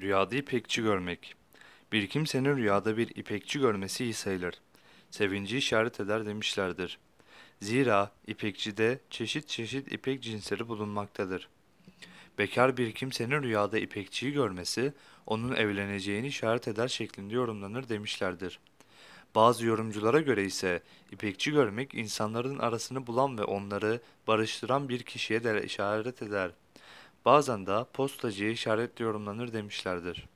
Rüyada ipekçi görmek. Bir kimsenin rüyada bir ipekçi görmesi iyi sayılır. Sevinci işaret eder demişlerdir. Zira ipekçide çeşit çeşit ipek cinsleri bulunmaktadır. Bekar bir kimsenin rüyada ipekçiyi görmesi, onun evleneceğini işaret eder şeklinde yorumlanır demişlerdir. Bazı yorumculara göre ise ipekçi görmek insanların arasını bulan ve onları barıştıran bir kişiye de işaret eder. Bazen de postacıya işaretle yorumlanır demişlerdir.